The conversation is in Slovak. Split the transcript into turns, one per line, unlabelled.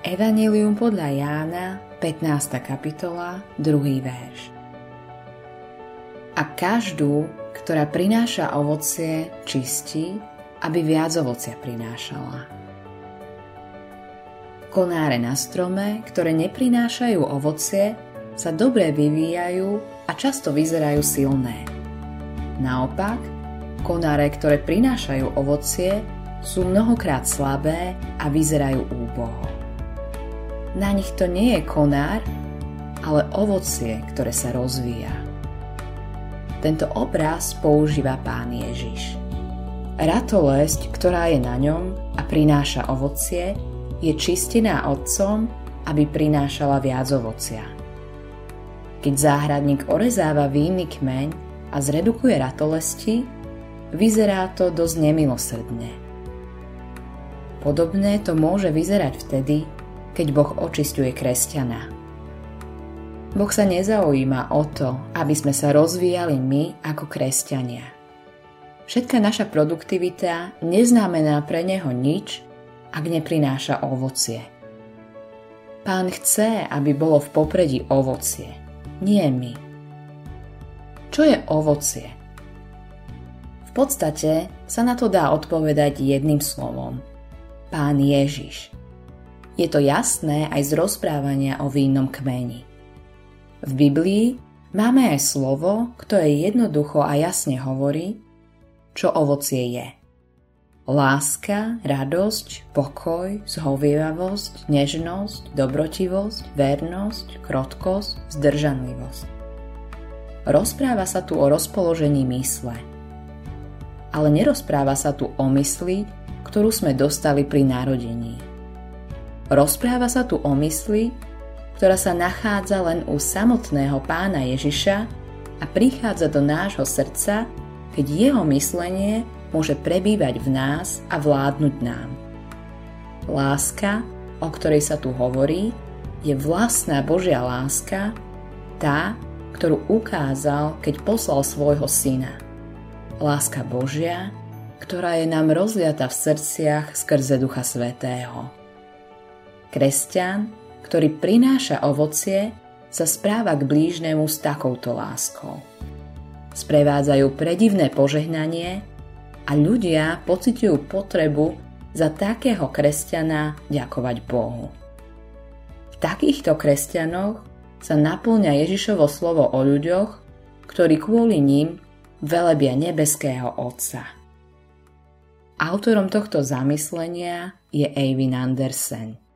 Evangelium podľa Jána, 15. kapitola, 2. verš. A každú, ktorá prináša ovocie, čistí, aby viac ovocia prinášala. Konáre na strome, ktoré neprinášajú ovocie, sa dobre vyvíjajú a často vyzerajú silné. Naopak, konáre, ktoré prinášajú ovocie, sú mnohokrát slabé a vyzerajú úboho. Na nich to nie je konár, ale ovocie, ktoré sa rozvíja. Tento obraz používa pán Ježiš. Ratolesť, ktorá je na ňom a prináša ovocie, je čistená otcom, aby prinášala viac ovocia. Keď záhradník orezáva vínny kmeň a zredukuje ratolesti, vyzerá to dosť nemilosrdne. Podobné to môže vyzerať vtedy, keď Boh očistuje kresťana. Boh sa nezaujíma o to, aby sme sa rozvíjali my ako kresťania. Všetká naša produktivita neznamená pre Neho nič, ak neprináša ovocie. Pán chce, aby bolo v popredí ovocie, nie my. Čo je ovocie? V podstate sa na to dá odpovedať jedným slovom. Pán Ježiš. Je to jasné aj z rozprávania o vínnom kmeni. V Biblii máme aj slovo, ktoré jednoducho a jasne hovorí, čo ovocie je. Láska, radosť, pokoj, zhovievavosť, nežnosť, dobrotivosť, vernosť, krotkosť, zdržanlivosť. Rozpráva sa tu o rozpoložení mysle. Ale nerozpráva sa tu o mysli, ktorú sme dostali pri narodení. Rozpráva sa tu o mysli, ktorá sa nachádza len u samotného pána Ježiša a prichádza do nášho srdca, keď jeho myslenie môže prebývať v nás a vládnuť nám. Láska, o ktorej sa tu hovorí, je vlastná Božia láska, tá, ktorú ukázal, keď poslal svojho syna. Láska Božia, ktorá je nám rozliata v srdciach skrze Ducha Svetého. Kresťan, ktorý prináša ovocie, sa správa k blížnemu s takouto láskou. Sprevádzajú predivné požehnanie a ľudia pociťujú potrebu za takého kresťana ďakovať Bohu. V takýchto kresťanoch sa naplňa Ježišovo slovo o ľuďoch, ktorí kvôli ním velebia nebeského Otca. Autorom tohto zamyslenia je Eivin Andersen.